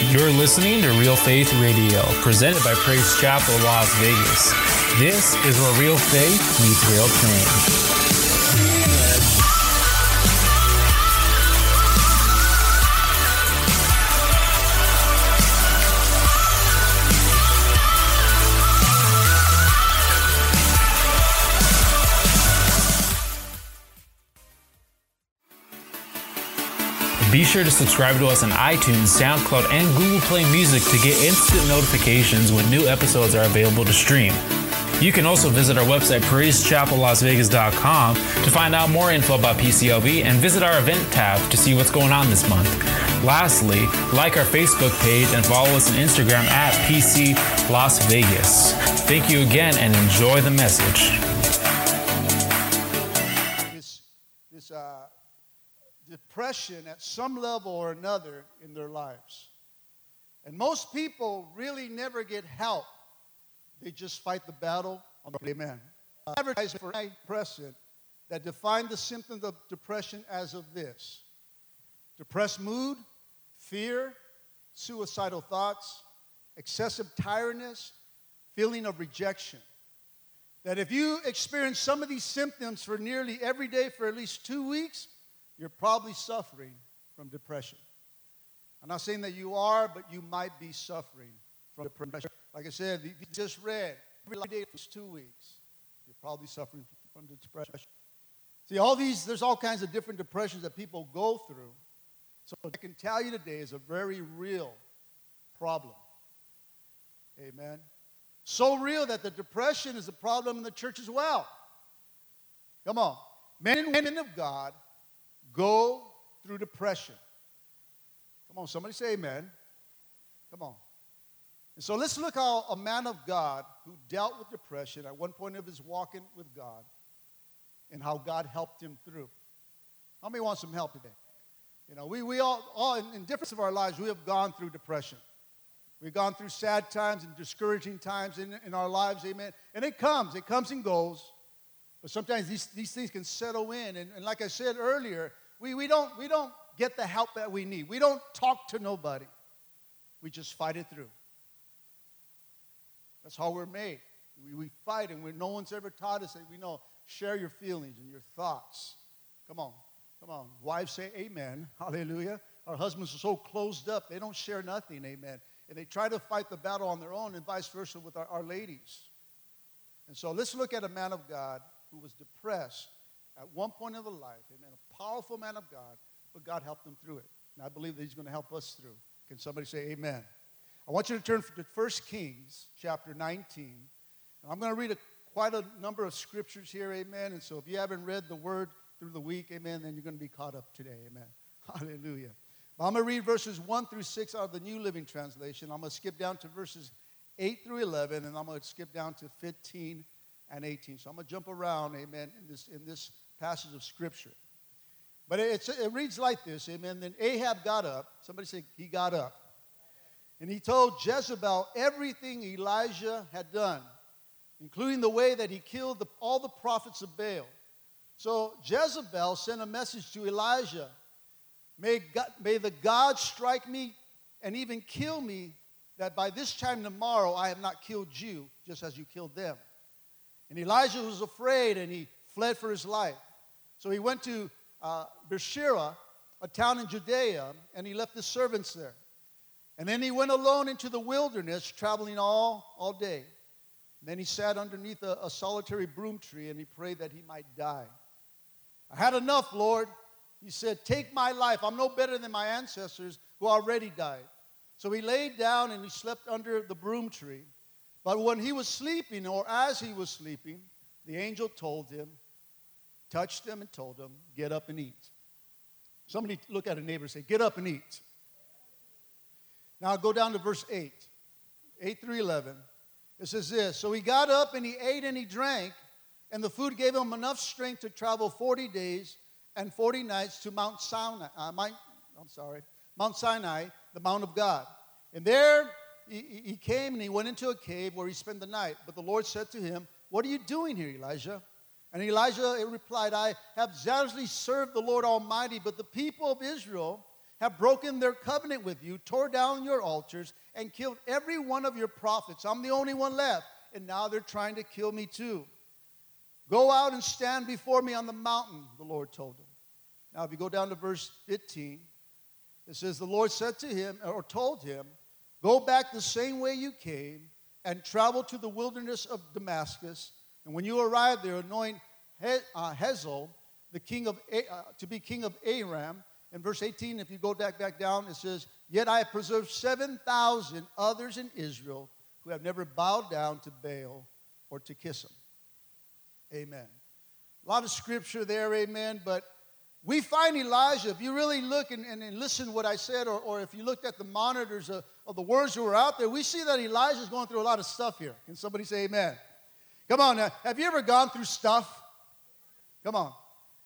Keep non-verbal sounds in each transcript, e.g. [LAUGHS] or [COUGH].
You're listening to Real Faith Radio, presented by Praise Chapel Las Vegas. This is where real faith meets real change. Be sure to subscribe to us on iTunes, SoundCloud, and Google Play Music to get instant notifications when new episodes are available to stream. You can also visit our website, praisechapellasvegas.com, to find out more info about PCLV and visit our event tab to see what's going on this month. Lastly, like our Facebook page and follow us on Instagram at PC Las Vegas. Thank you again and enjoy the message. Depression at some level or another in their lives. And most people really never get help. They just fight the battle amen. Advertising for depression that define the symptoms of depression as of this depressed mood, fear, suicidal thoughts, excessive tiredness, feeling of rejection that if you experience some of these symptoms for nearly every day for at least two weeks, you're probably suffering from depression. I'm not saying that you are, but you might be suffering from depression. Like I said, you just read every day for two weeks, you're probably suffering from depression. See, all these, there's all kinds of different depressions that people go through. So I can tell you today is a very real problem. Amen. So real that the depression is a problem in the church as well. Come on. Men and women of God go through depression. Come on, somebody say amen. Come on. And so let's look how a man of God who dealt with depression at one point of his walking with God and how God helped him through. How many want some help today? You know, we, we all, all in, in different of our lives, we have gone through depression. We've gone through sad times and discouraging times in, in our lives, amen. And it comes, it comes and goes. But sometimes these, these things can settle in. And, and like I said earlier, we, we, don't, we don't get the help that we need. We don't talk to nobody. We just fight it through. That's how we're made. We, we fight, and we, no one's ever taught us that we know share your feelings and your thoughts. Come on, come on. Wives say amen. [LAUGHS] Hallelujah. Our husbands are so closed up, they don't share nothing. Amen. And they try to fight the battle on their own, and vice versa with our, our ladies. And so let's look at a man of God who was depressed at one point in his life. Amen. A powerful man of God, but God helped him through it. And I believe that he's going to help us through. Can somebody say amen? I want you to turn to 1 Kings chapter 19. And I'm going to read a, quite a number of scriptures here, amen. And so if you haven't read the word through the week, amen, then you're going to be caught up today, amen. [LAUGHS] Hallelujah. I'm going to read verses 1 through 6 out of the New Living Translation. I'm going to skip down to verses 8 through 11, and I'm going to skip down to 15 and 18. So I'm going to jump around, amen, in this, in this passage of Scripture. But it reads like this, amen. Then Ahab got up. Somebody say, he got up. And he told Jezebel everything Elijah had done, including the way that he killed the, all the prophets of Baal. So Jezebel sent a message to Elijah May, God, may the God strike me and even kill me, that by this time tomorrow I have not killed you, just as you killed them. And Elijah was afraid and he fled for his life. So he went to uh, Beersheba, a town in Judea, and he left his servants there. And then he went alone into the wilderness, traveling all, all day. And then he sat underneath a, a solitary broom tree and he prayed that he might die. I had enough, Lord. He said, Take my life. I'm no better than my ancestors who already died. So he laid down and he slept under the broom tree. But when he was sleeping, or as he was sleeping, the angel told him, touched them and told them, Get up and eat. Somebody look at a neighbor and say, Get up and eat. Now go down to verse 8, 8 through 11. It says this So he got up and he ate and he drank, and the food gave him enough strength to travel 40 days and 40 nights to Mount Sinai. Uh, I'm sorry, Mount Sinai, the Mount of God. And there he, he came and he went into a cave where he spent the night. But the Lord said to him, What are you doing here, Elijah? And Elijah replied, I have zealously served the Lord Almighty, but the people of Israel have broken their covenant with you, tore down your altars, and killed every one of your prophets. I'm the only one left, and now they're trying to kill me too. Go out and stand before me on the mountain, the Lord told him. Now, if you go down to verse 15, it says, The Lord said to him, or told him, Go back the same way you came and travel to the wilderness of Damascus. And when you arrive there, anoint uh, Hazael, the king of, uh, to be king of Aram. In verse 18, if you go back, back down, it says, Yet I have preserved 7,000 others in Israel who have never bowed down to Baal or to kiss him. Amen. A lot of scripture there, amen, but we find Elijah, if you really look and, and, and listen what I said, or, or if you looked at the monitors of, of the words that were out there, we see that Elijah is going through a lot of stuff here. Can somebody say amen? Come on now. Have you ever gone through stuff? Come on.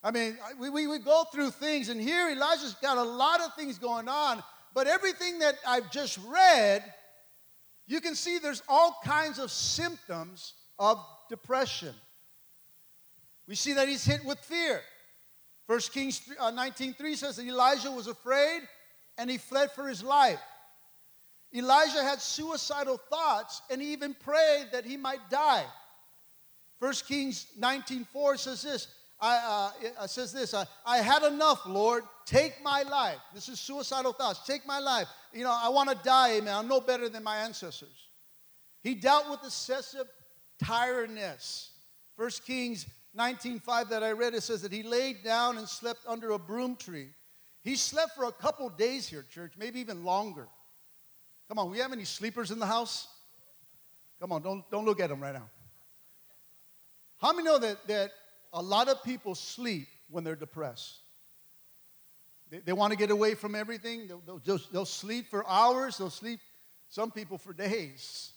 I mean, we, we, we go through things, and here Elijah's got a lot of things going on, but everything that I've just read, you can see there's all kinds of symptoms of depression. We see that he's hit with fear. 1 Kings 19.3 uh, says that Elijah was afraid and he fled for his life. Elijah had suicidal thoughts and he even prayed that he might die. 1 Kings 19.4 says this, I, uh, says this, I, I had enough, Lord. Take my life. This is suicidal thoughts. Take my life. You know, I want to die, amen. I'm no better than my ancestors. He dealt with excessive tiredness. 1 Kings 19:5 that I read, it says that he laid down and slept under a broom tree. He slept for a couple days here, church, maybe even longer. Come on, we have any sleepers in the house? Come on, don't, don't look at them right now. How many know that, that a lot of people sleep when they're depressed? They, they want to get away from everything. They'll, they'll, just, they'll sleep for hours, they'll sleep, some people, for days.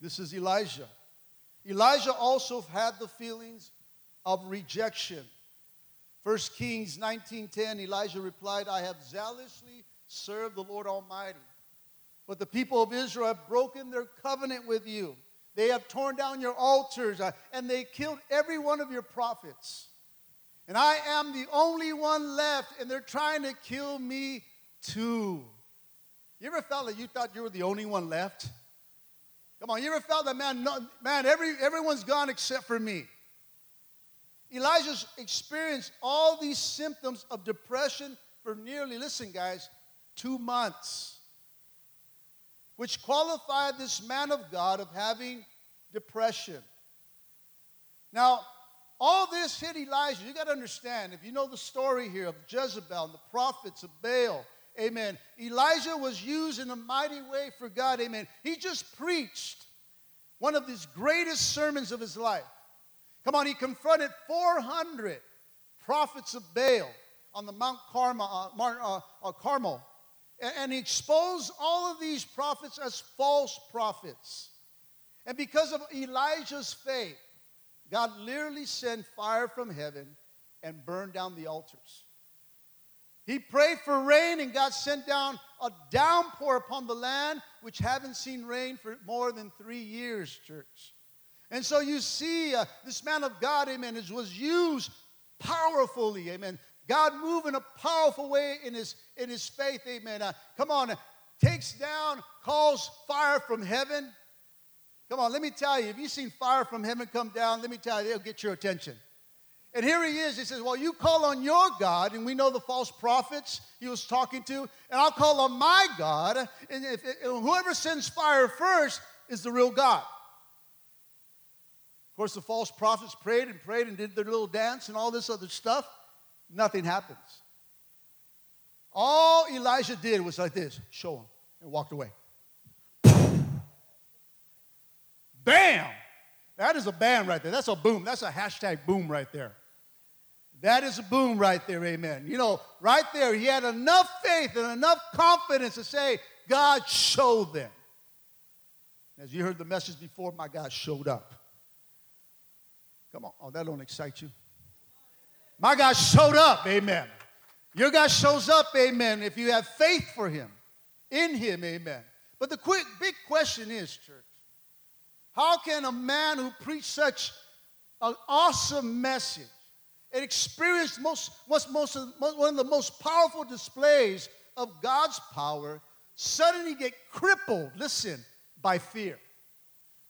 This is Elijah. Elijah also had the feelings of rejection. 1 Kings 19:10 Elijah replied, "I have zealously served the Lord Almighty. But the people of Israel have broken their covenant with you. They have torn down your altars uh, and they killed every one of your prophets. And I am the only one left and they're trying to kill me too." You ever felt like you thought you were the only one left? Come on, you ever felt that man, no, man, every, everyone's gone except for me? Elijah's experienced all these symptoms of depression for nearly, listen, guys, two months, which qualified this man of God of having depression. Now, all this hit Elijah. You got to understand, if you know the story here of Jezebel and the prophets of Baal, amen. Elijah was used in a mighty way for God, amen. He just preached one of his greatest sermons of his life. Come on, he confronted 400 prophets of Baal on the Mount Carmel, uh, uh, uh, Carmel. And, and he exposed all of these prophets as false prophets. And because of Elijah's faith, God literally sent fire from heaven and burned down the altars. He prayed for rain, and God sent down a downpour upon the land, which haven't seen rain for more than three years, church. And so you see uh, this man of God, amen, was used powerfully, amen. God moved in a powerful way in his, in his faith, amen. Uh, come on, uh, takes down, calls fire from heaven. Come on, let me tell you, if you've seen fire from heaven come down, let me tell you, it'll get your attention. And here he is. He says, Well, you call on your God, and we know the false prophets he was talking to, and I'll call on my God. And if, if, whoever sends fire first is the real God Of course, the false prophets prayed and prayed and did their little dance and all this other stuff. Nothing happens. All Elijah did was like this show him and walked away. Bam! That is a bam right there. That's a boom. That's a hashtag boom right there. That is a boom right there, amen. You know, right there, he had enough faith and enough confidence to say, God showed them. As you heard the message before, my God showed up. Come on. Oh, that don't excite you. My God showed up. Amen. Your God shows up. Amen. If you have faith for him, in him. Amen. But the quick, big question is, church, how can a man who preached such an awesome message and experienced most, most, most, one of the most powerful displays of God's power suddenly get crippled, listen, by fear,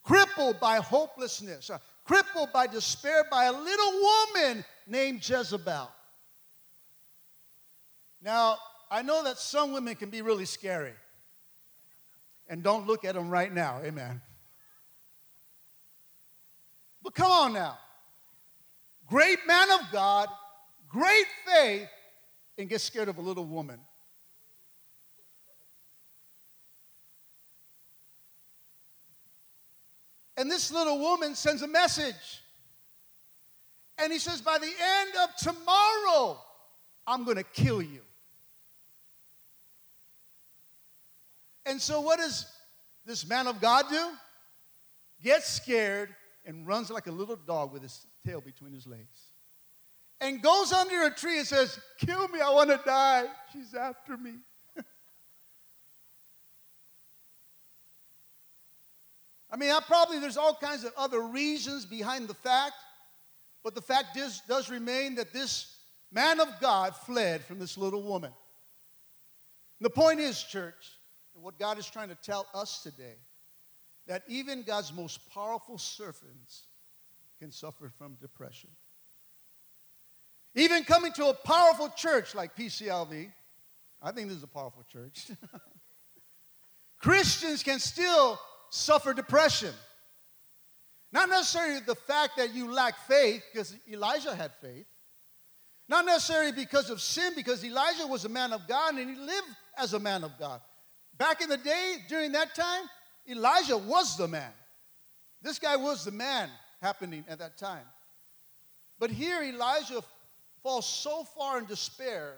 crippled by hopelessness, uh, crippled by despair by a little woman named Jezebel. Now, I know that some women can be really scary. And don't look at them right now, amen. But come on now. Great man of God, great faith, and get scared of a little woman. And this little woman sends a message. And he says, By the end of tomorrow, I'm going to kill you. And so, what does this man of God do? Gets scared and runs like a little dog with his tail between his legs. And goes under a tree and says, Kill me, I want to die. She's after me. [LAUGHS] I mean, I probably there's all kinds of other reasons behind the fact, but the fact is, does remain that this man of God fled from this little woman. And the point is, church, and what God is trying to tell us today, that even God's most powerful servants can suffer from depression. Even coming to a powerful church like PCLV, I think this is a powerful church. [LAUGHS] Christians can still suffer depression. Not necessarily the fact that you lack faith, because Elijah had faith. Not necessarily because of sin, because Elijah was a man of God and he lived as a man of God. Back in the day, during that time, Elijah was the man. This guy was the man happening at that time. But here, Elijah falls so far in despair,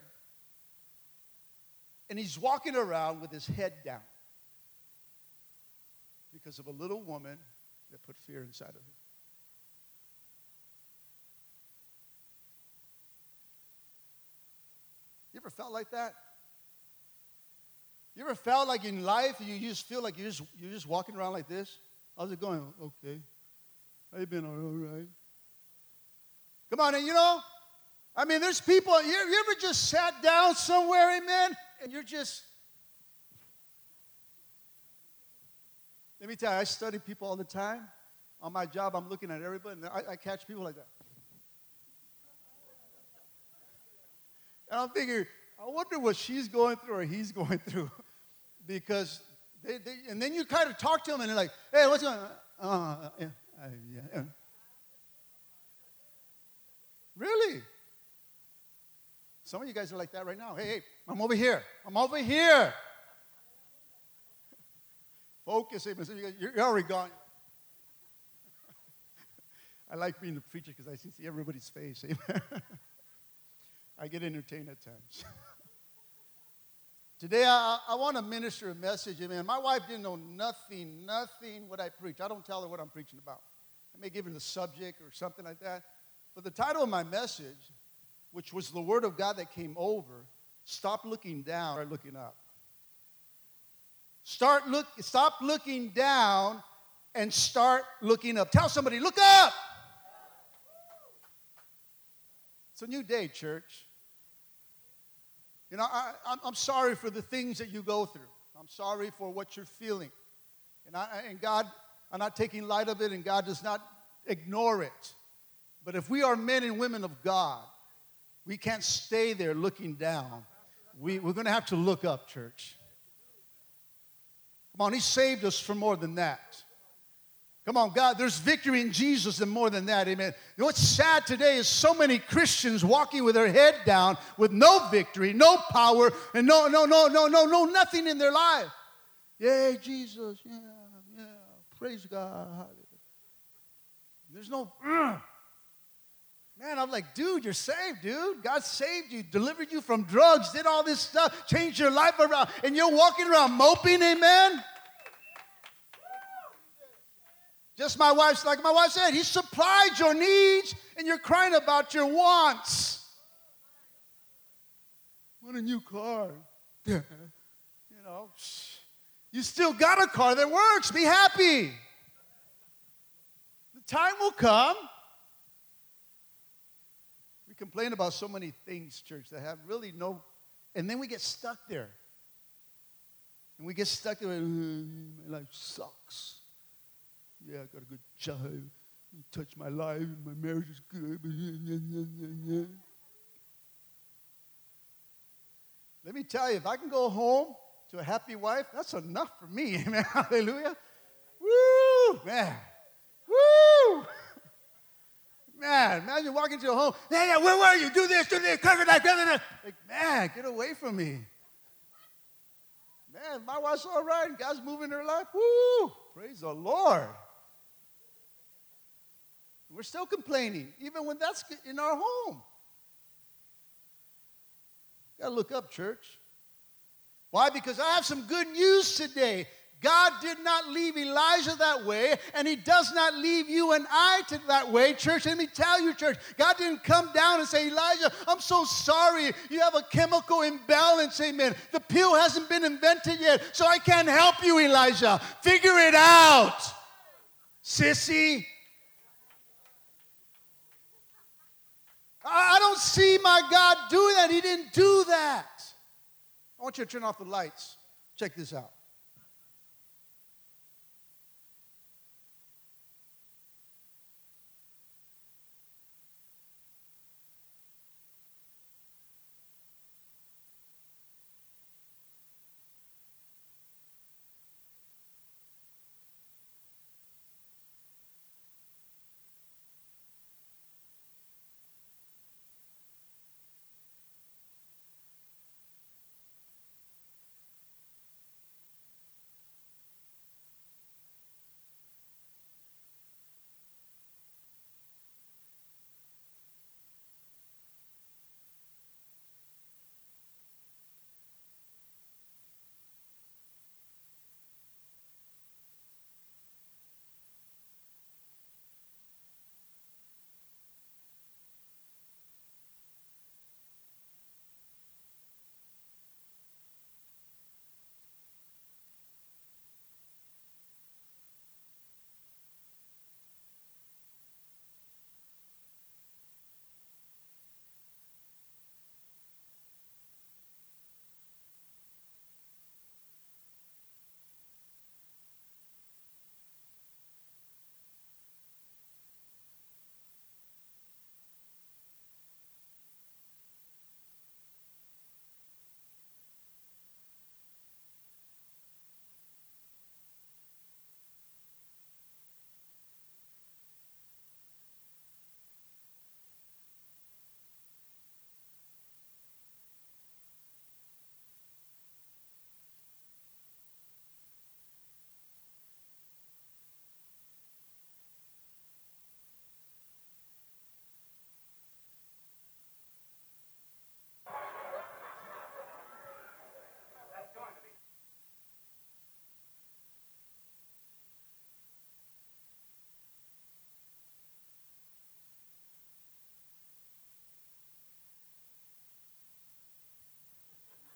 and he's walking around with his head down because of a little woman that put fear inside of him. You ever felt like that? You ever felt like in life you just feel like you're just, you're just walking around like this? How's it going? Okay. How you been? All right. Come on, and you know, I mean, there's people, you, you ever just sat down somewhere, amen, and you're just, let me tell you, I study people all the time. On my job, I'm looking at everybody, and I, I catch people like that. And I'm thinking, I wonder what she's going through or he's [LAUGHS] going through. because, they, they, and then you kind of talk to them and they're like, hey, what's going on? Uh, yeah, uh, yeah. Really? Some of you guys are like that right now. Hey, hey, I'm over here. I'm over here. Focus. Amen. You're already gone. [LAUGHS] I like being the preacher because I see everybody's face. Amen. [LAUGHS] I get entertained at times. Today, I, I want to minister a message. Amen. My wife didn't know nothing, nothing what I preach. I don't tell her what I'm preaching about. I may give her the subject or something like that. But the title of my message, which was the Word of God that came over, stop looking down, start looking up. Start look, stop looking down and start looking up. Tell somebody, look up. It's a new day, church. You know, I, am sorry for the things that you go through. I'm sorry for what you're feeling. And, I, and God, I'm not taking light of it, and God does not ignore it. But if we are men and women of God, we can't stay there looking down. We, we're going to have to look up, church. Come on, He saved us from more than that. Come on, God, there's victory in Jesus and more than that, amen. You know what's sad today is so many Christians walking with their head down with no victory, no power, and no, no, no, no, no, no, nothing in their life. Yay, Jesus, yeah, yeah, praise God. There's no, uh. man, I'm like, dude, you're saved, dude. God saved you, delivered you from drugs, did all this stuff, changed your life around, and you're walking around moping, amen. Just my wife's like my wife said, He supplied your needs and you're crying about your wants. Want a new car. [LAUGHS] you know, you still got a car that works. Be happy. The time will come. We complain about so many things, church, that have really no, and then we get stuck there. And we get stuck there, my life sucks. Yeah, I got a good job. Touch my life, my marriage is good. Let me tell you, if I can go home to a happy wife, that's enough for me. [LAUGHS] Amen. Hallelujah. Woo! Man. Woo! Man, imagine walking to a home. Yeah, yeah, where were you? Do this, do this, cover that, cover that. Like, man, get away from me. Man, my wife's all right. God's moving her life. Woo! Praise the Lord. We're still complaining, even when that's in our home. Got to look up, church. Why? Because I have some good news today. God did not leave Elijah that way, and He does not leave you and I to that way, church. Let me tell you, church, God didn't come down and say, Elijah, I'm so sorry. You have a chemical imbalance, amen. The pill hasn't been invented yet, so I can't help you, Elijah. Figure it out, sissy. I don't see my God doing that. He didn't do that. I want you to turn off the lights. Check this out.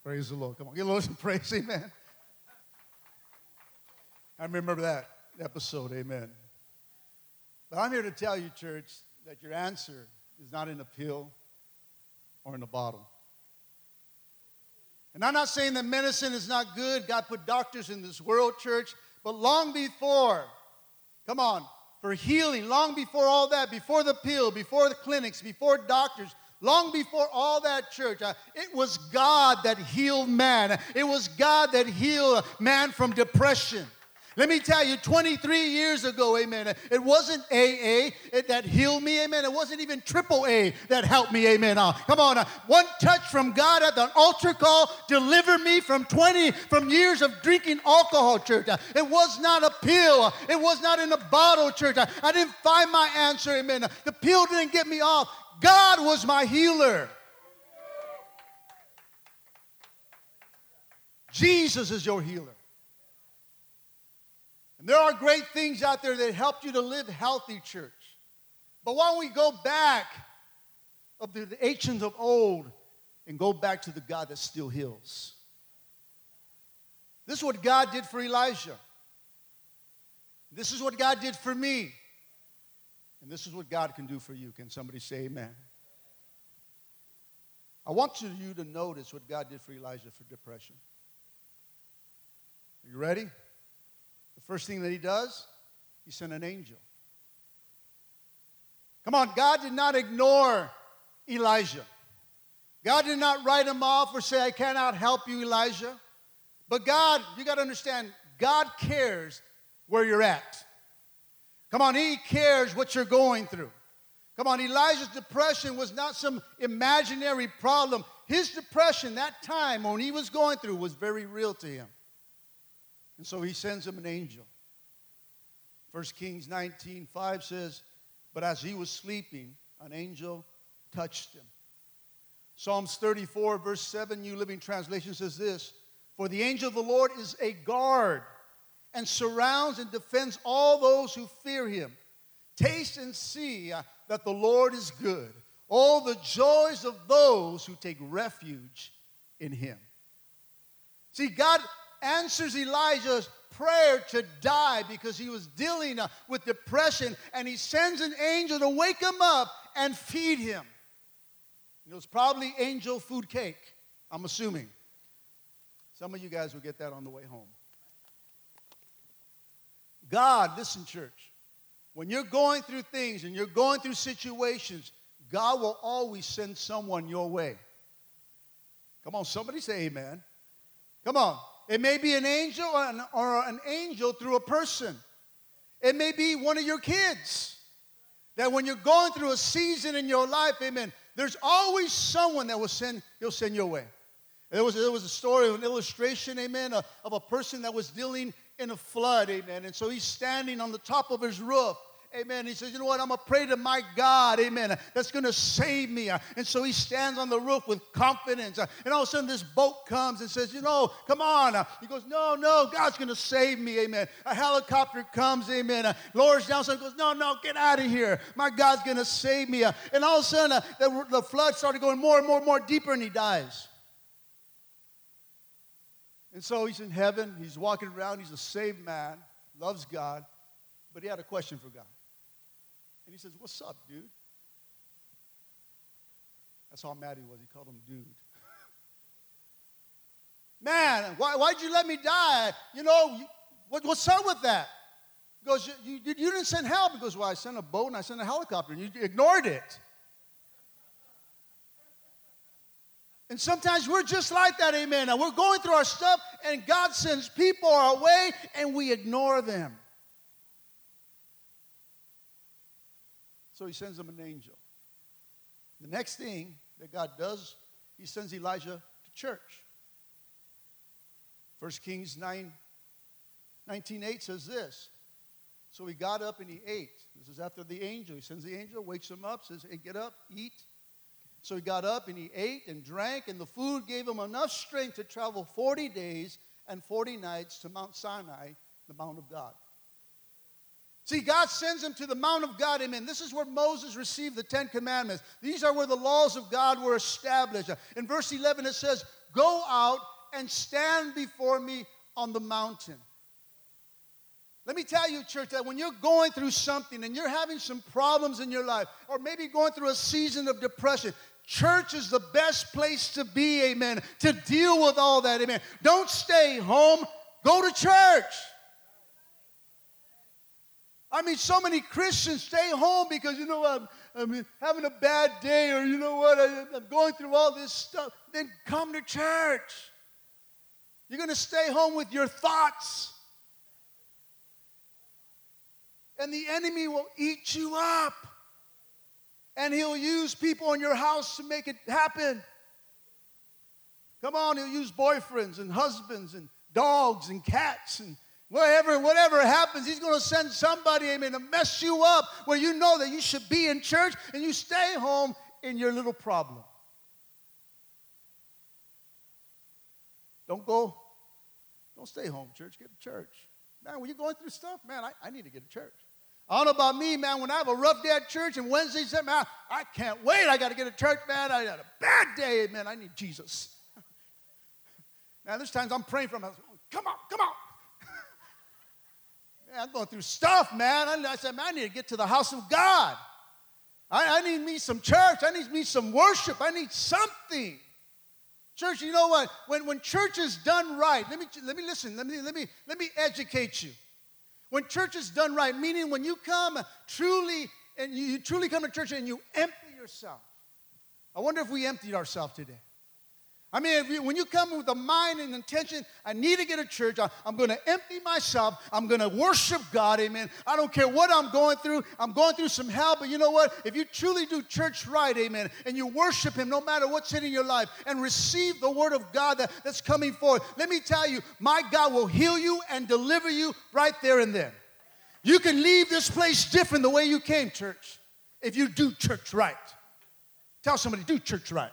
Praise the Lord. Come on, get a little some praise, [LAUGHS] amen. I remember that episode, amen. But I'm here to tell you, church, that your answer is not in a pill or in a bottle. And I'm not saying that medicine is not good. God put doctors in this world, church. But long before, come on, for healing, long before all that, before the pill, before the clinics, before doctors, Long before all that church, uh, it was God that healed man. It was God that healed man from depression. Let me tell you, 23 years ago, amen, it wasn't AA that healed me, amen. It wasn't even triple A that helped me, amen. Uh, come on, uh, one touch from God at the altar call delivered me from 20, from years of drinking alcohol, church. Uh, it was not a pill. It was not in a bottle, church. Uh, I didn't find my answer, amen. The pill didn't get me off. God was my healer. Jesus is your healer. And there are great things out there that help you to live healthy, church. But why don't we go back of the, the ancients of old and go back to the God that still heals? This is what God did for Elijah. This is what God did for me. And this is what God can do for you. Can somebody say amen? I want you to notice what God did for Elijah for depression. Are you ready? The first thing that he does, he sent an angel. Come on, God did not ignore Elijah. God did not write him off or say, I cannot help you, Elijah. But God, you got to understand, God cares where you're at. Come on, He cares what you're going through. Come on, Elijah's depression was not some imaginary problem. His depression, that time when he was going through, was very real to him. And so he sends him an angel. 1 Kings 19 5 says, But as he was sleeping, an angel touched him. Psalms 34, verse 7, New Living Translation says this For the angel of the Lord is a guard and surrounds and defends all those who fear him. Taste and see uh, that the Lord is good. All the joys of those who take refuge in him. See, God answers Elijah's prayer to die because he was dealing uh, with depression, and he sends an angel to wake him up and feed him. It was probably angel food cake, I'm assuming. Some of you guys will get that on the way home. God, listen, church, when you're going through things and you're going through situations, God will always send someone your way. Come on, somebody say amen. Come on. It may be an angel or an, angel through a person. It may be one of your kids. That when you're going through a season in your life, amen, there's always someone that will send, he'll send your way. There was, there was a story, an illustration, amen, of a person that was dealing in a flood, amen. And so he's standing on the top of his roof. Amen. He says, You know what? I'm going to pray to my God. Amen. That's going to save me. And so he stands on the roof with confidence. And all of a sudden, this boat comes and says, You know, come on. He goes, No, no, God's going to save me. Amen. A helicopter comes. Amen. Lowers down. He goes, No, no, get out of here. My God's going to save me. And all of a sudden, the flood started going more and more and more deeper, and he dies. And so he's in heaven. He's walking around. He's a saved man, loves God, but he had a question for God. And he says, What's up, dude? That's how mad he was. He called him dude. [LAUGHS] Man, why, why'd you let me die? You know, what, what's up with that? He goes, you, you, you didn't send help. He goes, Well, I sent a boat and I sent a helicopter, and you ignored it. And sometimes we're just like that, amen. And we're going through our stuff, and God sends people our way, and we ignore them. So he sends them an angel. The next thing that God does, he sends Elijah to church. 1 Kings 9, 19, 8 says this. So he got up and he ate. This is after the angel. He sends the angel, wakes him up, says, Hey, get up, eat. So he got up and he ate and drank, and the food gave him enough strength to travel 40 days and 40 nights to Mount Sinai, the Mount of God. See, God sends him to the Mount of God. Amen. This is where Moses received the Ten Commandments. These are where the laws of God were established. In verse 11, it says, Go out and stand before me on the mountain. Let me tell you, church, that when you're going through something and you're having some problems in your life, or maybe going through a season of depression, church is the best place to be, amen, to deal with all that, amen. Don't stay home, go to church. I mean, so many Christians stay home because, you know, I'm, I'm having a bad day or, you know what, I, I'm going through all this stuff. Then come to church. You're going to stay home with your thoughts. And the enemy will eat you up. And he'll use people in your house to make it happen. Come on, he'll use boyfriends and husbands and dogs and cats and Whatever, whatever happens, he's going to send somebody, amen, to mess you up where you know that you should be in church and you stay home in your little problem. Don't go, don't stay home, church. Get to church. Man, when you're going through stuff, man, I, I need to get to church. I don't know about me, man. When I have a rough day at church and Wednesday, man, I can't wait. I got to get to church, man. I had a bad day, man. I need Jesus. [LAUGHS] now, there's times I'm praying for myself. Come on, come on. [LAUGHS] I'm going through stuff, man. I said, man, I need to get to the house of God. I, I need me some church. I need me some worship. I need something. Church, you know what? When, when church is done right, let me, let me listen, let me, let, me, let me educate you. When church is done right, meaning when you come truly, and you, you truly come to church and you empty yourself. I wonder if we emptied ourselves today. I mean, you, when you come with a mind and intention, I need to get a church. I, am going to empty myself. I'm going to worship God. Amen. I don't care what I'm going through. I'm going through some hell, but you know what? If you truly do church right, amen, and you worship Him no matter what's in your life and receive the word of God that, that's coming forth, let me tell you, my God will heal you and deliver you right there and then. You can leave this place different the way you came, church, if you do church right. Tell somebody, do church right.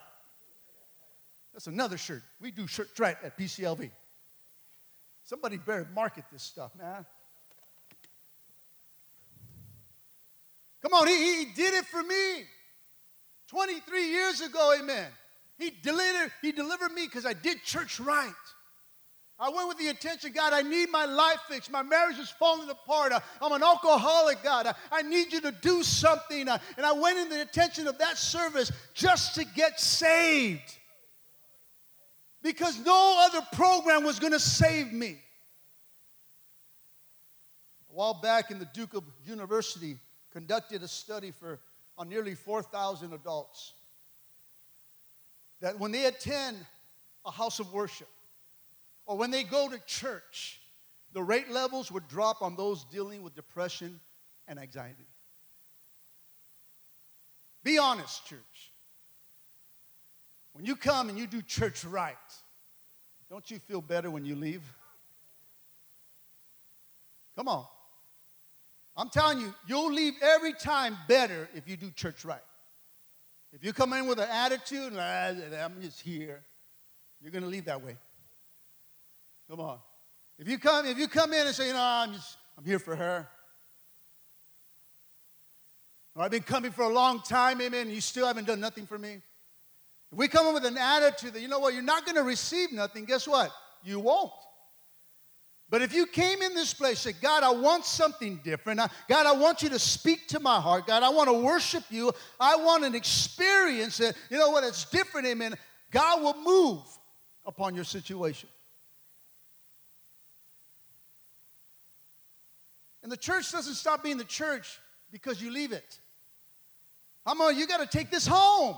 That's another shirt. We do shirt right at PCLV. Somebody better market this stuff, man. Come on, he, he did it for me. 23 years ago, amen. He delivered, he delivered me because I did church right. I went with the intention, God, I need my life fixed. My marriage is falling apart. I'm an alcoholic, God. I need you to do something. And I went in the intention of that service just to get saved because no other program was going to save me. A while back in the Duke of University conducted a study for on nearly 4,000 adults that when they attend a house of worship or when they go to church, the rate levels would drop on those dealing with depression and anxiety. Be honest, church. When you come and you do church right, don't you feel better when you leave? Come on. I'm telling you, you'll leave every time better if you do church right. If you come in with an attitude, ah, I'm just here, you're going to leave that way. Come on. If you come, if you come in and say, you know, I'm just, I'm here for her. Or I've been coming for a long time, amen, and you still haven't done nothing for me. If we come in with an attitude that, you know what, you're not going to receive nothing, guess what? You won't. But if you came in this place and said, God, I want something different. God, I want you to speak to my heart. God, I want to worship you. I want an experience that, you know what, it's different, amen. God will move upon your situation. And the church doesn't stop being the church because you leave it. Come on, you got to take this home.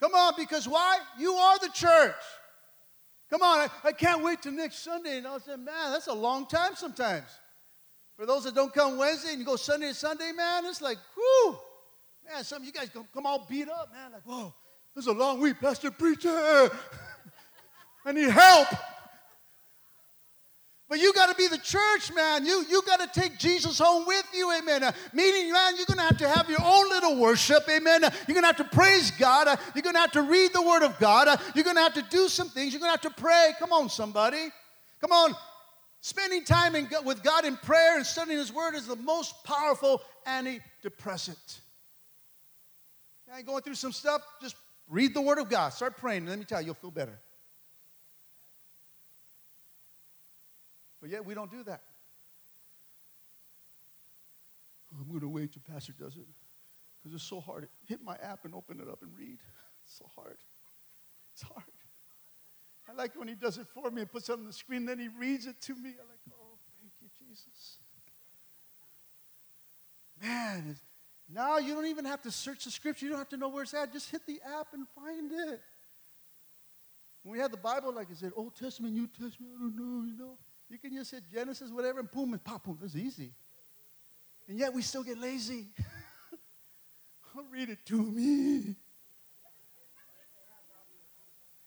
Come on, because why? You are the church. Come on, I, I can't wait till next Sunday. And I'll say, man, that's a long time sometimes. For those that don't come Wednesday and you go Sunday to Sunday, man, it's like, whoo, man, some of you guys come, come all beat up, man. Like, whoa, this is a long week, Pastor Preacher. [LAUGHS] I need help. But you got to be the church, man. You, you got to take Jesus home with you, amen. Uh, meaning, man, you're going to have to have your own little worship, amen. Uh, you're going to have to praise God. Uh, you're going to have to read the Word of God. Uh, you're going to have to do some things. You're going to have to pray. Come on, somebody. Come on. Spending time in, with God in prayer and studying His Word is the most powerful antidepressant. Now, you're going through some stuff, just read the Word of God. Start praying. Let me tell you, you'll feel better. But yet we don't do that. I'm going to wait till Pastor does it because it's so hard. Hit my app and open it up and read. [LAUGHS] It's so hard. It's hard. I like when he does it for me and puts it on the screen, then he reads it to me. I'm like, oh, thank you, Jesus. Man, now you don't even have to search the scripture. You don't have to know where it's at. Just hit the app and find it. When we had the Bible, like I said, Old Testament, New Testament, I don't know, you know. You can just hit Genesis, whatever, and boom, and pop, boom. That's easy. And yet we still get lazy. [LAUGHS] I'll read it to me.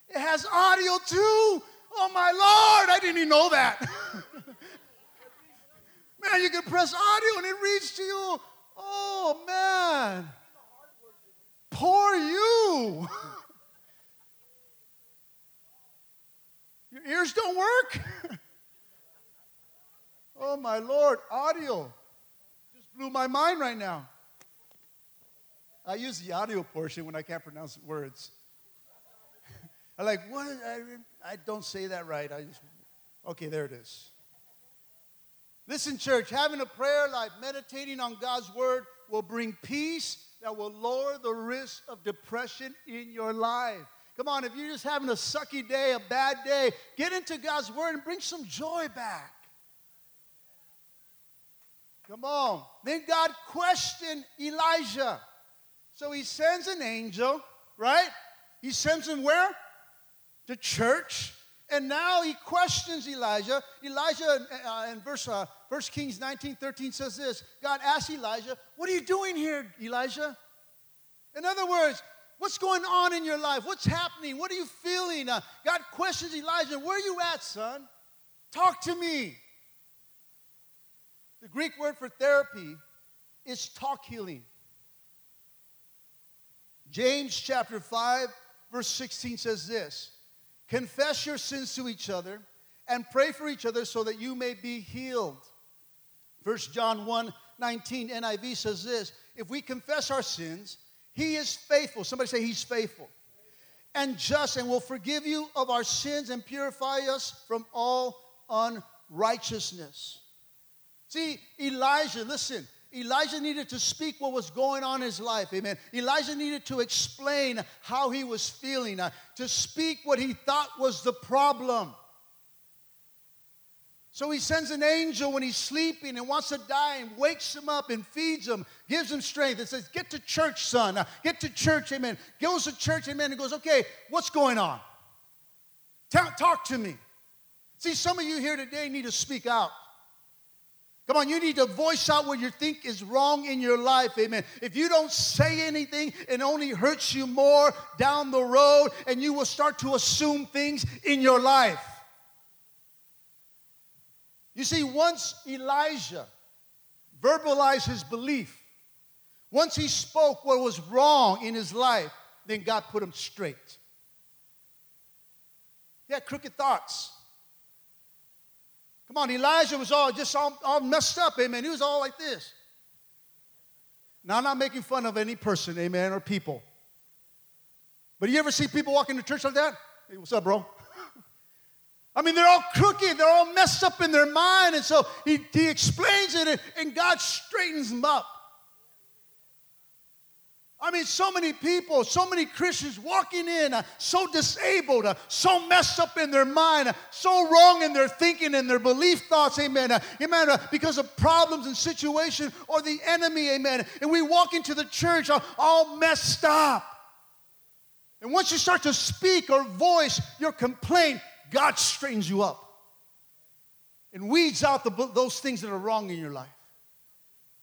It has audio too. Oh my Lord, I didn't even know that. [LAUGHS] man, you can press audio and it reads to you. Oh man. Poor you. [LAUGHS] Your ears don't work? Oh, my Lord, audio just blew my mind right now. I use the audio portion when I can't pronounce words. [LAUGHS] I'm like, what? I, I don't say that right. I just, okay, there it is. Listen, church, having a prayer life, meditating on God's word will bring peace that will lower the risk of depression in your life. Come on, if you're just having a sucky day, a bad day, get into God's word and bring some joy back. Come on. Then God questioned Elijah. So he sends an angel, right? He sends him where? The church. And now he questions Elijah. Elijah, uh, in verse uh, 1 Kings 19 13 says this God asked Elijah, What are you doing here, Elijah? In other words, what's going on in your life? What's happening? What are you feeling? Uh, God questions Elijah, Where are you at, son? Talk to me. The Greek word for therapy is talk healing. James chapter 5, verse 16 says this Confess your sins to each other and pray for each other so that you may be healed. 1 John 1 19 NIV says this If we confess our sins, he is faithful. Somebody say, He's faithful. And just and will forgive you of our sins and purify us from all unrighteousness. See, Elijah, listen, Elijah needed to speak what was going on in his life. Amen. Elijah needed to explain how he was feeling, uh, to speak what he thought was the problem. So he sends an angel when he's sleeping and wants to die and wakes him up and feeds him, gives him strength, and says, Get to church, son. Uh, get to church, amen. Goes to church, amen, and goes, Okay, what's going on? Talk, talk to me. See, some of you here today need to speak out. Come on, you need to voice out what you think is wrong in your life, amen. If you don't say anything, it only hurts you more down the road, and you will start to assume things in your life. You see, once Elijah verbalized his belief, once he spoke what was wrong in his life, then God put him straight. He had crooked thoughts. Come on, Elijah was all just all, all messed up, amen. He was all like this. Now, I'm not making fun of any person, amen, or people. But you ever see people walking to church like that? Hey, what's up, bro? [LAUGHS] I mean, they're all crooked, they're all messed up in their mind. And so he, he explains it, and, and God straightens them up. I mean, so many people, so many Christians walking in, uh, so disabled, uh, so messed up in their mind, uh, so wrong in their thinking and their belief thoughts, amen, uh, amen, uh, because of problems and situation or the enemy, amen. And we walk into the church all, messed up. And once you start to speak or voice your complaint, God straightens you up and weeds out the, those things that are wrong in your life.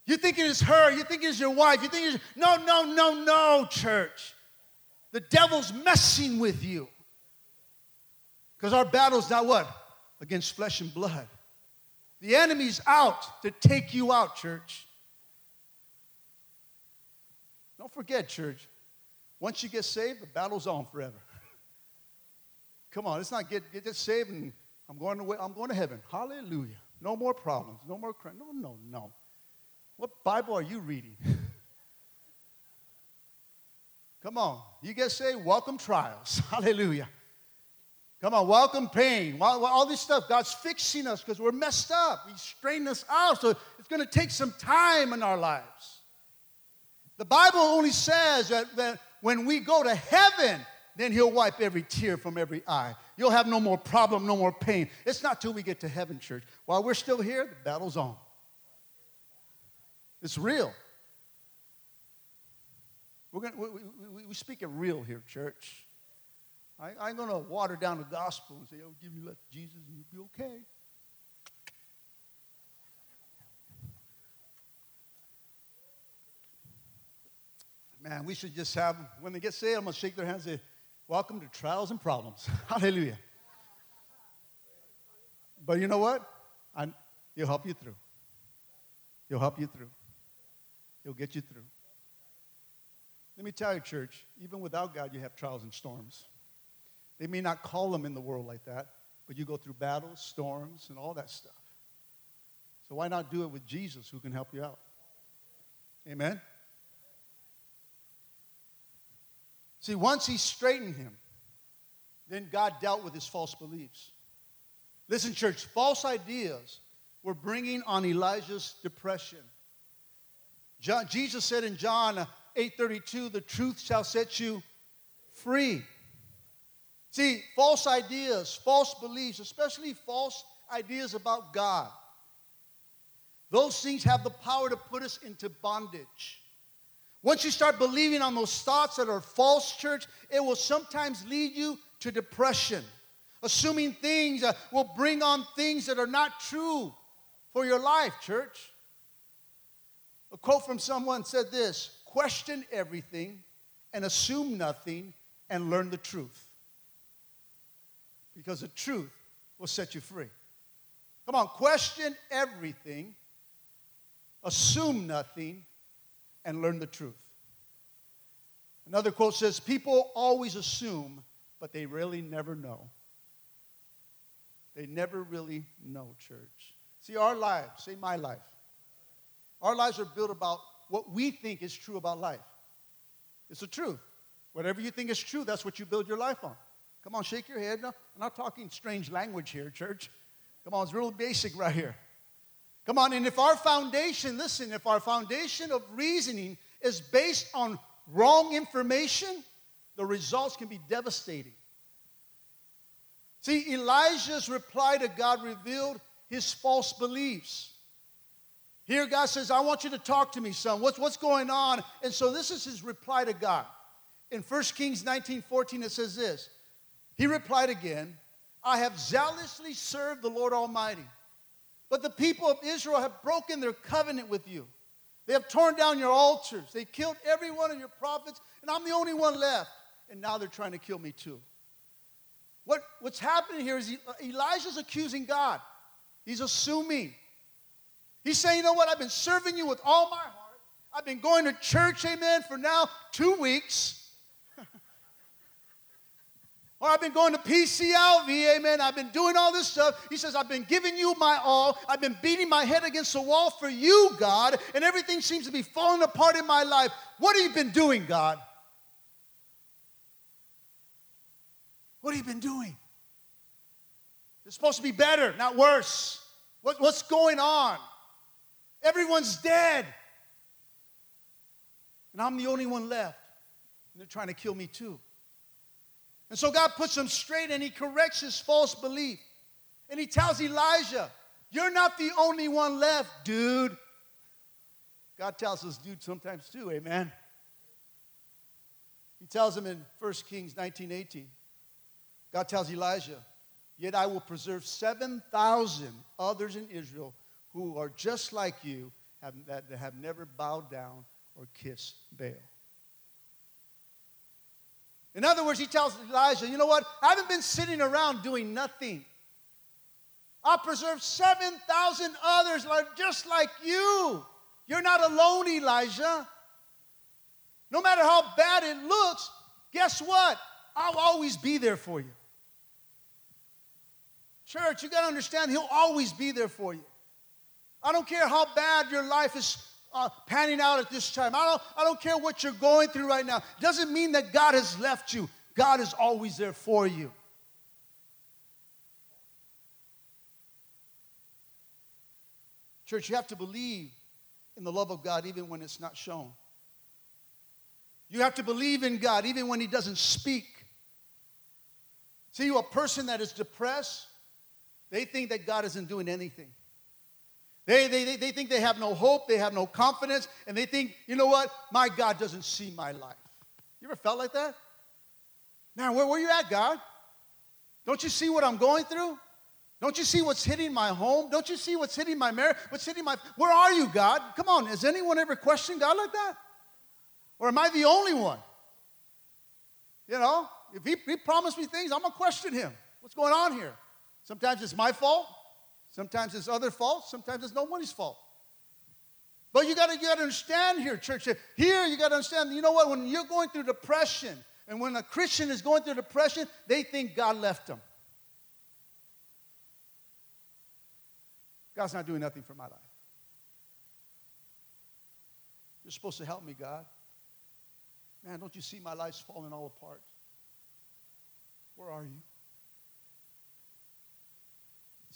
You think it is her. You think it is your wife. You think it's no, no, no, no, church. The devil's messing with you. Because our battle's not what? Against flesh and blood. The enemy's out to take you out, church. Don't forget, church. Once you get saved, the battle's on forever. [LAUGHS] Come on, it's not get, get saved and I'm going to I'm going to heaven. Hallelujah. No more problems. No more crime. No, no, no. What Bible are you reading? [LAUGHS] Come on. You get saved, welcome trials. [LAUGHS] Hallelujah. Come on, welcome pain. All this stuff, God's fixing us because we're messed up. He's straightening us out. So it's going to take some time in our lives. The Bible only says that, that when we go to heaven, then He'll wipe every tear from every eye. You'll have no more problem, no more pain. It's not till we get to heaven, church. While we're still here, the battle's on. It's real. We're gonna, we, we, we speak it real here, church. I, I'm going to water down the gospel and say, oh, give you that Jesus and you'll be okay. Man, we should just have, when they get saved, I'm going to shake their hands and say, Welcome to trials and problems. [LAUGHS] Hallelujah. But you know what? I, he'll help you through. He'll help you through. He'll get you through. Let me tell you, church, even without God, you have trials and storms. They may not call them in the world like that, but you go through battles, storms, and all that stuff. So why not do it with Jesus who can help you out? Amen? See, once he straightened him, then God dealt with his false beliefs. Listen, church, false ideas were bringing on Elijah's depression. John, Jesus said in John 8:32, "The truth shall set you free." See, false ideas, false beliefs, especially false ideas about God, those things have the power to put us into bondage. Once you start believing on those thoughts that are false, church, it will sometimes lead you to depression. Assuming things uh, will bring on things that are not true for your life, church. A quote from someone said this question everything and assume nothing and learn the truth. Because the truth will set you free. Come on, question everything, assume nothing, and learn the truth. Another quote says, People always assume, but they really never know. They never really know, church. See, our lives, say my life, our lives are built about what we think is true about life. It's the truth. Whatever you think is true, that's what you build your life on. Come on, shake your head. No, I'm not talking strange language here, church. Come on, it's real basic right here. Come on, and if our foundation, listen, if our foundation of reasoning is based on wrong information, the results can be devastating. See, Elijah's reply to God revealed his false beliefs. Here, God says, I want you to talk to me, son. What's, what's going on? And so, this is his reply to God. In 1 Kings 19 14, it says this He replied again, I have zealously served the Lord Almighty. But the people of Israel have broken their covenant with you. They have torn down your altars. They killed every one of your prophets, and I'm the only one left. And now they're trying to kill me too. What, what's happening here is uh, Elijah's accusing God. He's assuming. He's saying, you know what? I've been serving you with all my heart. I've been going to church, amen, for now two weeks. [LAUGHS] Or I've been going to PCLV, amen. I've been doing all this stuff. He says, I've been giving you my all. I've been beating my head against the wall for you, God, and everything seems to be falling apart in my life. What have you been doing, God? What have you been doing? It's supposed to be better, not worse. What, what's going on? Everyone's dead. And I'm the only one left. And they're trying to kill me too. And so God puts him straight and he corrects his false belief. And he tells Elijah, You're not the only one left, dude. God tells us dude sometimes too, amen. He tells him in 1 Kings 19 18, God tells Elijah, Yet I will preserve 7,000 others in Israel who are just like you, have, that have never bowed down or kissed Baal. In other words, he tells Elijah, you know what? I haven't been sitting around doing nothing. I preserved 7,000 others just like you. You're not alone, Elijah. No matter how bad it looks, guess what? I'll always be there for you. Church, you got to understand, He'll always be there for you. I don't care how bad your life is uh, panning out at this time. I don't, I don't care what you're going through right now. Doesn't mean that God has left you. God is always there for you. Church, you have to believe in the love of God even when it's not shown. You have to believe in God even when He doesn't speak. See, a person that is depressed, they think that God isn't doing anything. They, they, they think they have no hope, they have no confidence, and they think, you know what? My God doesn't see my life. You ever felt like that? Man, where, where you at, God? Don't you see what I'm going through? Don't you see what's hitting my home? Don't you see what's hitting my marriage? What's hitting my. Where are you, God? Come on, has anyone ever questioned God like that? Or am I the only one? You know, if he, he promised me things, I'm going to question him. What's going on here? Sometimes it's my fault. Sometimes it's other fault, sometimes it's nobody's fault. But you you gotta understand here, church. Here you gotta understand, you know what? When you're going through depression, and when a Christian is going through depression, they think God left them. God's not doing nothing for my life. You're supposed to help me, God. Man, don't you see my life's falling all apart? Where are you?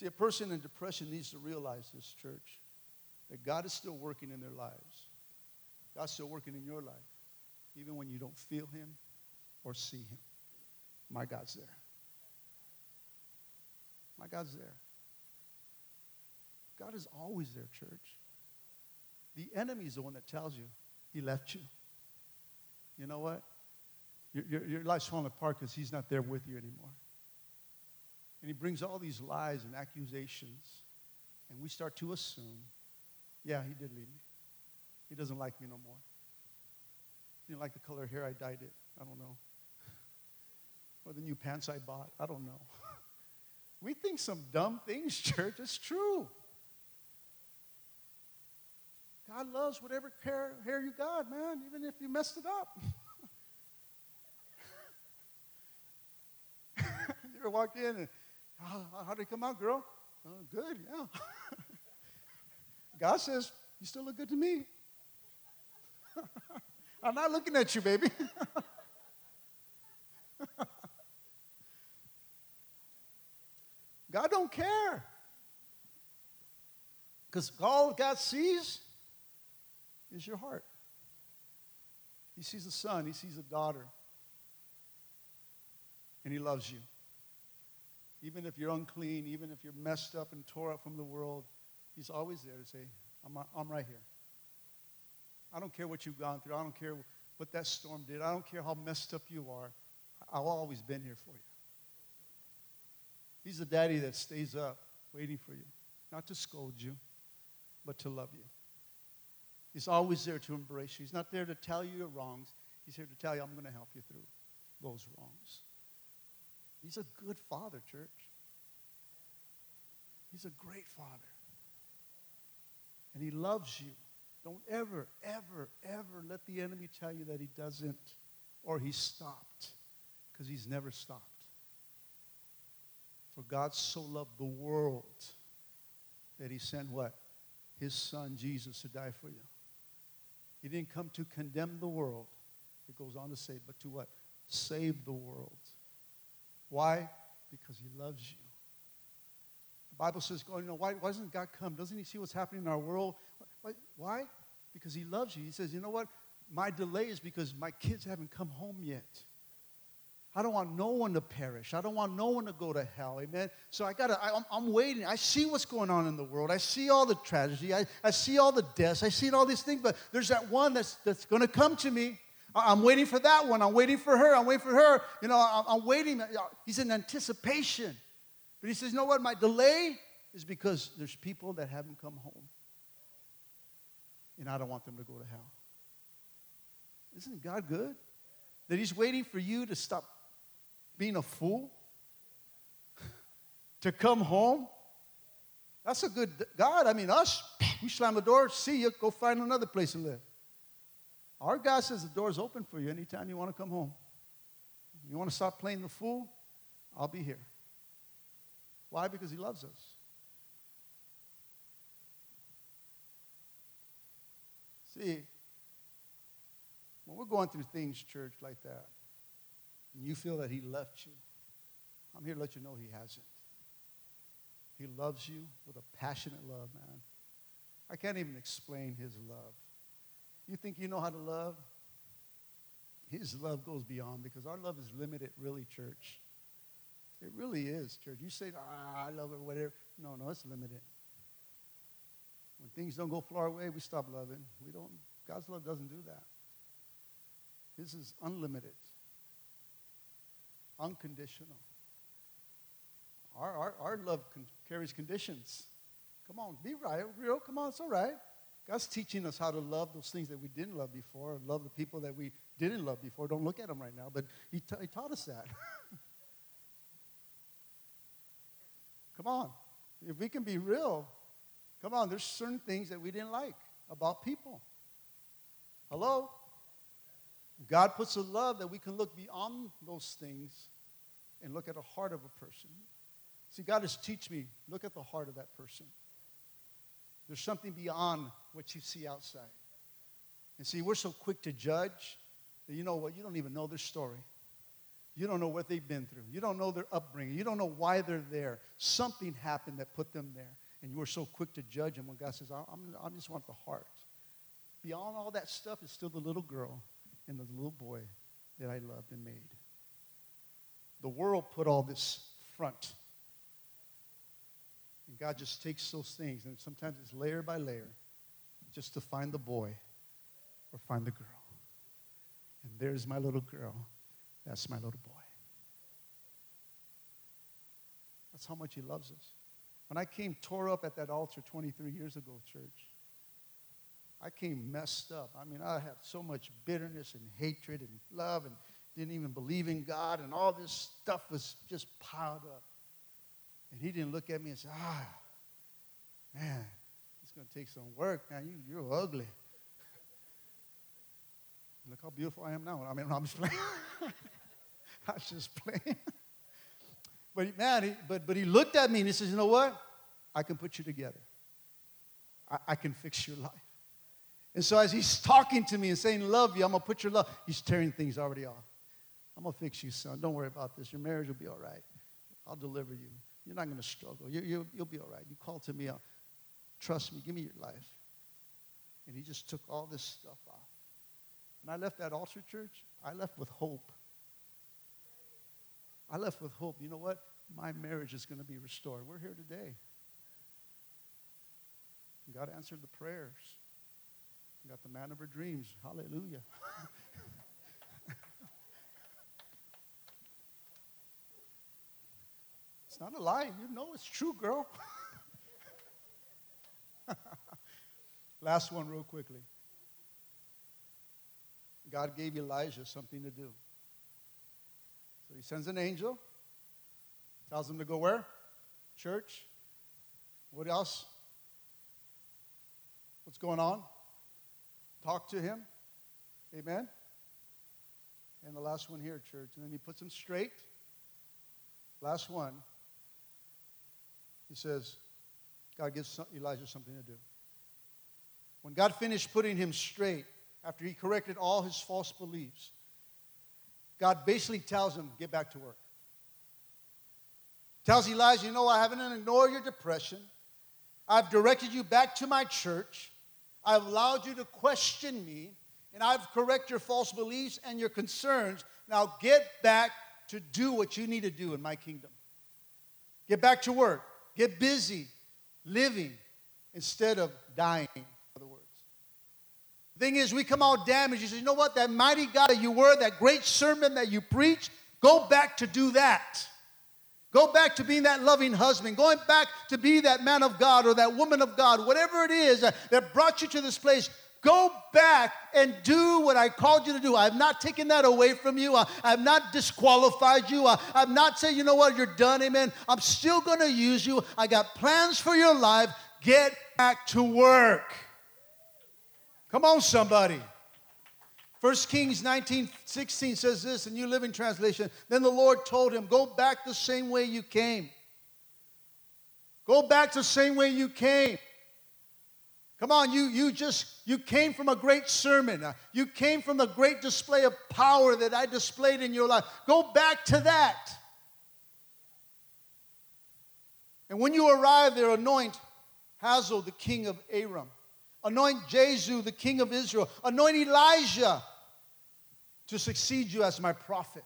See, a person in depression needs to realize this, church, that God is still working in their lives. God's still working in your life, even when you don't feel Him or see Him. My God's there. My God's there. God is always there, church. The enemy is the one that tells you he left you. You know what? Your, your, your life's falling apart because he's not there with you anymore. And he brings all these lies and accusations, and we start to assume, yeah, he did leave me. He doesn't like me no more. He didn't like the color hair I dyed it. I don't know. [LAUGHS] Or the new pants I bought. I don't know. [LAUGHS] we think some dumb things, [LAUGHS] church. It's true. God loves whatever hair, hair you got, man, even if you messed it up. you ever walked in and, how, how did it come out, girl? Oh, good, yeah. [LAUGHS] God says, you still look good to me. [LAUGHS] I'm not looking at you, baby. [LAUGHS] God don't care. Because all God sees is your heart. He sees a son, he sees a daughter, and he loves you. Even if you're unclean, even if you're messed up and tore up from the world, he's always there to say, I'm, I'm right here. I don't care what you've gone through. I don't care what that storm did. I don't care how messed up you are. I've always been here for you. He's the daddy that stays up waiting for you, not to scold you, but to love you. He's always there to embrace you. He's not there to tell you your wrongs. He's here to tell you, I'm going to help you through those wrongs. He's a good father, church. He's a great father. And he loves you. Don't ever, ever, ever let the enemy tell you that he doesn't or he stopped, because he's never stopped. For God so loved the world that he sent what? His son Jesus to die for you. He didn't come to condemn the world, it goes on to say, but to what? Save the world. Why? Because he loves you. The Bible says, oh, you know, why, why doesn't God come? Doesn't he see what's happening in our world? Why? Because he loves you. He says, you know what? My delay is because my kids haven't come home yet. I don't want no one to perish. I don't want no one to go to hell. Amen. So I gotta, I, am waiting. I see what's going on in the world. I see all the tragedy. I, I see all the deaths. I see all these things, but there's that one that's, that's gonna come to me. I'm waiting for that one. I'm waiting for her. I'm waiting for her. You know, I'm, waiting. He's in anticipation. But he says, you know what? My delay is because there's people that haven't come home. And I don't want them to go to hell. Isn't God good? That he's waiting for you to stop being a fool? [LAUGHS] to come home? That's a good God. I mean, us, we slam the door, see you, go find another place to live. Our God says the door's open for you anytime you want to come home. You want to stop playing the fool? I'll be here. Why? Because He loves us. See, when we're going through things, church, like that, and you feel that He left you, I'm here to let you know He hasn't. He loves you with a passionate love, man. I can't even explain His love. You think you know how to love? His love goes beyond because our love is limited, really, church. It really is, church. You say, ah, I love it, whatever. No, no, it's limited. When things don't go far away, we stop loving. We don't, God's love doesn't do that. His is unlimited, unconditional. Our, our, our love con- carries conditions. Come on, be right, real. Come on, it's all right. God's teaching us how to love those things that we didn't love before, and love the people that we didn't love before. Don't look at them right now, but He, t- he taught us that. [LAUGHS] come on. If we can be real, come on, there's certain things that we didn't like about people. Hello? God puts a love that we can look beyond those things and look at the heart of a person. See, God has teach me, look at the heart of that person. There's something beyond what you see outside. And see, we're so quick to judge that you know what? You don't even know their story. You don't know what they've been through. You don't know their upbringing. You don't know why they're there. Something happened that put them there. And you are so quick to judge them when God says, I, I just want the heart. Beyond all that stuff is still the little girl and the little boy that I loved and made. The world put all this front. And God just takes those things, and sometimes it's layer by layer, just to find the boy or find the girl. And there's my little girl. That's my little boy. That's how much he loves us. When I came tore up at that altar 23 years ago, church, I came messed up. I mean, I had so much bitterness and hatred and love and didn't even believe in God, and all this stuff was just piled up. And he didn't look at me and say, ah, man, it's going to take some work, man. You, you're ugly. Look how beautiful I am now. I mean, I'm just [LAUGHS] playing. I was just playing. but man, he, but, but he looked at me and he says, you know what? I can put you together. I, I can fix your life. And so as he's talking to me and saying, love you, I'm going to put your love, he's tearing things already off. I'm going to fix you, son. Don't worry about this. Your marriage will be all right. I'll deliver you. You're not going to struggle. You, you, you'll be all right. You call to me. I'll, trust me. Give me your life. And he just took all this stuff off. When I left that altar church, I left with hope. I left with hope. You know what? My marriage is going to be restored. We're here today. God answered the prayers. Got the man of her dreams. Hallelujah. [LAUGHS] not a lie. You know it's true, girl. [LAUGHS] Last one, real quickly. God gave Elijah something to do. So he sends an angel, tells him to go where? Church. What else? What's going on? Talk to him. Amen. And the last one here, church. And then he puts him straight. Last one. He says, God gives Elijah something to do. When God finished putting him straight, after he corrected all his false beliefs, God basically tells him, get back to work. Tells Elijah, you know, I haven't ignored your depression. I've directed you back to my church. I've allowed you to question me, and I've corrected your false beliefs and your concerns. Now get back to do what you need to do in my kingdom. Get back to work. Get busy living instead of dying in other words. The thing is, we come out damaged. You say, you know what? That mighty God that you were, that great sermon that you preached, go back to do that. Go back to being that loving husband, going back to be that man of God or that woman of God, whatever it is that brought you to this place. Go back and do what I called you to do. I have not taken that away from you. Uh, I, have not disqualified you. Uh, I, have not said, you know what, you're done, amen. I'm still going to use you. I got plans for your life. Get back to work. Come on, somebody. 1 Kings 19 16 says this in New Living Translation. Then the Lord told him, Go back the same way you came. Go back the same way you came. Come on, you, you just, you came from a great sermon. You came from the great display of power that I displayed in your life. Go back to that. And when you arrive there, anoint Hazael, the king of Aram. Anoint Jehu, the king of Israel. Anoint Elisha to succeed you as my prophet.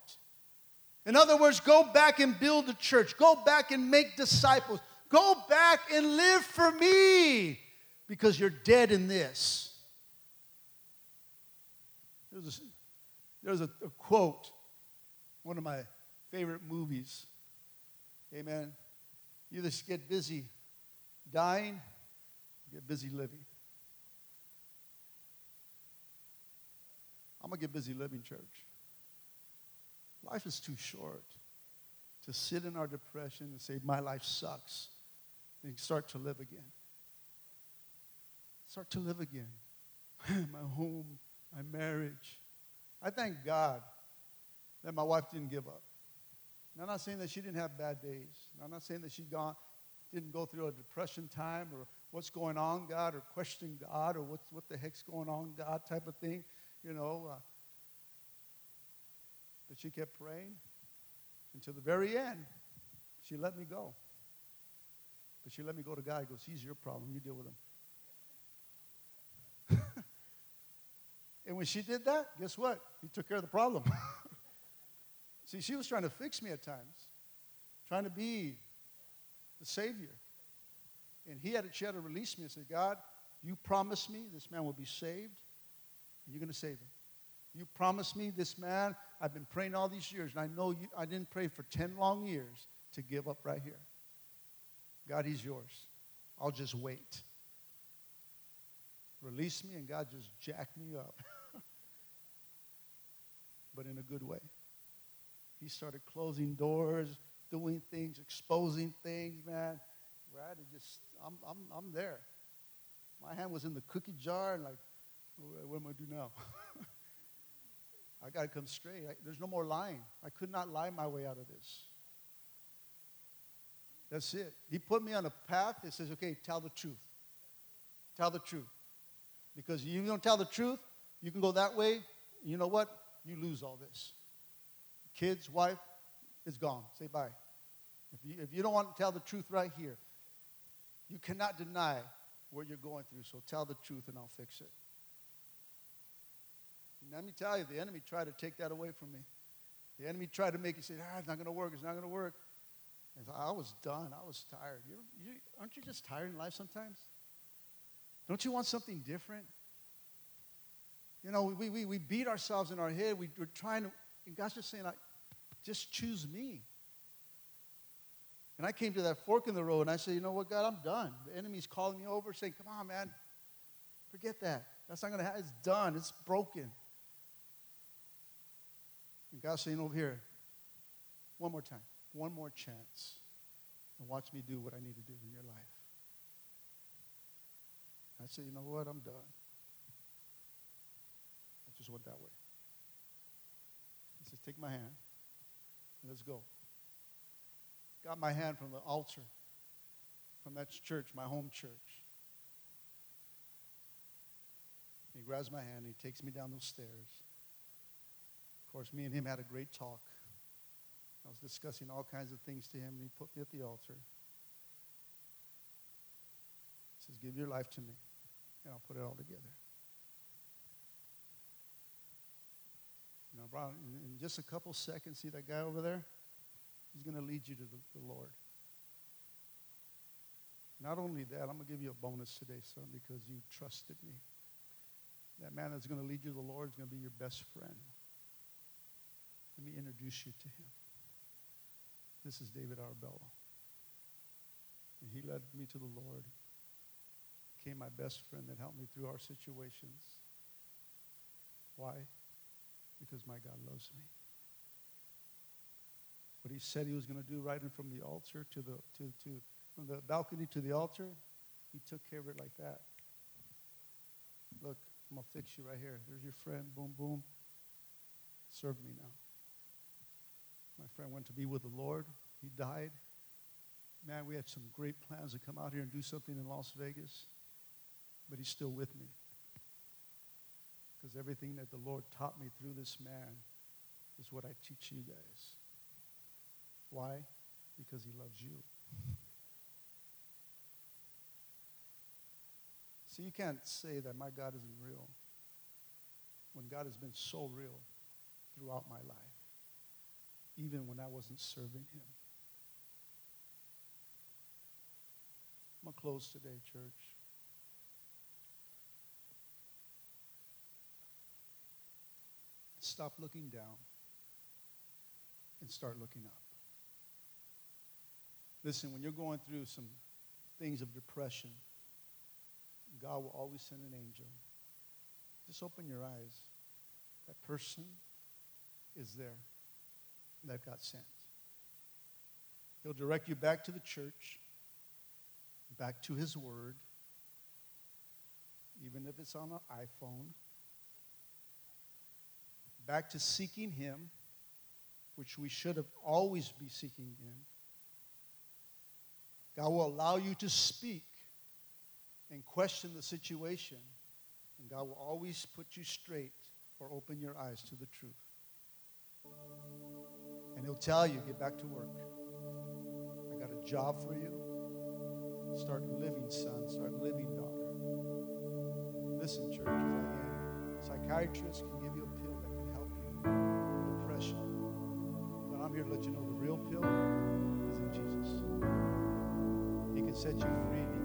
In other words, go back and build the church. Go back and make disciples. Go back and live for me because you're dead in this. There's a, there's a, a quote, one of my favorite movies. Amen. You just get busy dying, get busy living. I'm going to get busy living, church. Life is too short to sit in our depression and say, My life sucks, and start to live again. Start to live again. [LAUGHS] my home, my marriage. I thank God that my wife didn't give up. I'm not saying that she didn't have bad days. I'm not saying that she gone, didn't go through a depression time or what's going on, God, or questioning God or what's, what the heck's going on, God type of thing you know. Uh, but she kept praying. until the very end, she let me go. But she let me go to God. He goes, He's your problem. You deal with him. And when she did that, guess what? He took care of the problem. [LAUGHS] See, she was trying to fix me at times, trying to be the Savior. And he had, she had to release me and say, God, you promised me this man will be saved, and you're going to save him. You promised me this man, I've been praying all these years, and I know you, I didn't pray for 10 long years to give up right here. God, he's yours. I'll just wait. Release me, and God just jacked me up. [LAUGHS] but in a good way. He started closing doors, doing things, exposing things, man. Where I had to just, I'm, I'm, I'm there. My hand was in the cookie jar, and like, what am I do now? [LAUGHS] I got to come straight. I, there's no more lying. I could not lie my way out of this. That's it. He put me on a path that says, okay, tell the truth. Tell the truth. Because you don't tell the truth, you can go that way. You know what? You lose all this. Kids, wife, it's gone. Say bye. If you, if you don't want to tell the truth right here, you cannot deny what you're going through. So tell the truth and I'll fix it. And let me tell you, the enemy tried to take that away from me. The enemy tried to make you say, ah, it's not going to work, it's not going to work. And I was done. I was tired. You, aren't you just tired in life sometimes? Don't you want something different? You know, we, we, we beat ourselves in our head. We, we're trying to, and God's just saying, like, just choose me. And I came to that fork in the road and I said, you know what, God, I'm done. The enemy's calling me over saying, come on, man, forget that. That's not going to happen. It's done. It's broken. And God's saying over here, one more time, one more chance, and watch me do what I need to do in your life. I said, you know what, I'm done. Just went that way. He says, take my hand, and let's go. Got my hand from the altar, from that church, my home church. He grabs my hand, and he takes me down those stairs Of course, me and him had a great talk. I was discussing all kinds of things to him, and he put me at the altar. He says, Give your life to me, and I'll put it all together. You know, Brian, in, just a couple seconds, see that guy over there? He's going to lead you to the, the Lord. Not only that, I'm going to give you a bonus today, son, because you trusted me. That man that's going to lead you to the Lord is going to be your best friend. Let me introduce you to him. This is David Arbello. And he led me to the Lord, became my best friend that helped me through our situations. Why? Because my God loves me. What he said he was going to do right in from the altar to the to, to from the balcony to the altar, he took care of it like that. Look, I'm gonna fix you right here. There's your friend. Boom, boom. Serve me now. My friend went to be with the Lord. He died. Man, we had some great plans to come out here and do something in Las Vegas, but he's still with me. Because everything that the Lord taught me through this man is what I teach you guys. Why? Because he loves you. See, you can't say that my God isn't real when God has been so real throughout my life even when I wasn't serving him. I'm going to close today, church. Stop looking down and start looking up. Listen, when you're going through some things of depression, God will always send an angel. Just open your eyes. That person is there that got sent. He'll direct you back to the church, back to His Word, even if it's on an iPhone, back to seeking Him, which we should have always be seeking Him. God will allow you to speak and question the situation, and God will always put you straight or open your eyes to the truth. And he'll tell you, get back to work. I got a job for you. Start living, son. Start living, daughter. Listen, church, as I end, psychiatrists can give you here to let you know the real pill is in Jesus. He can set you free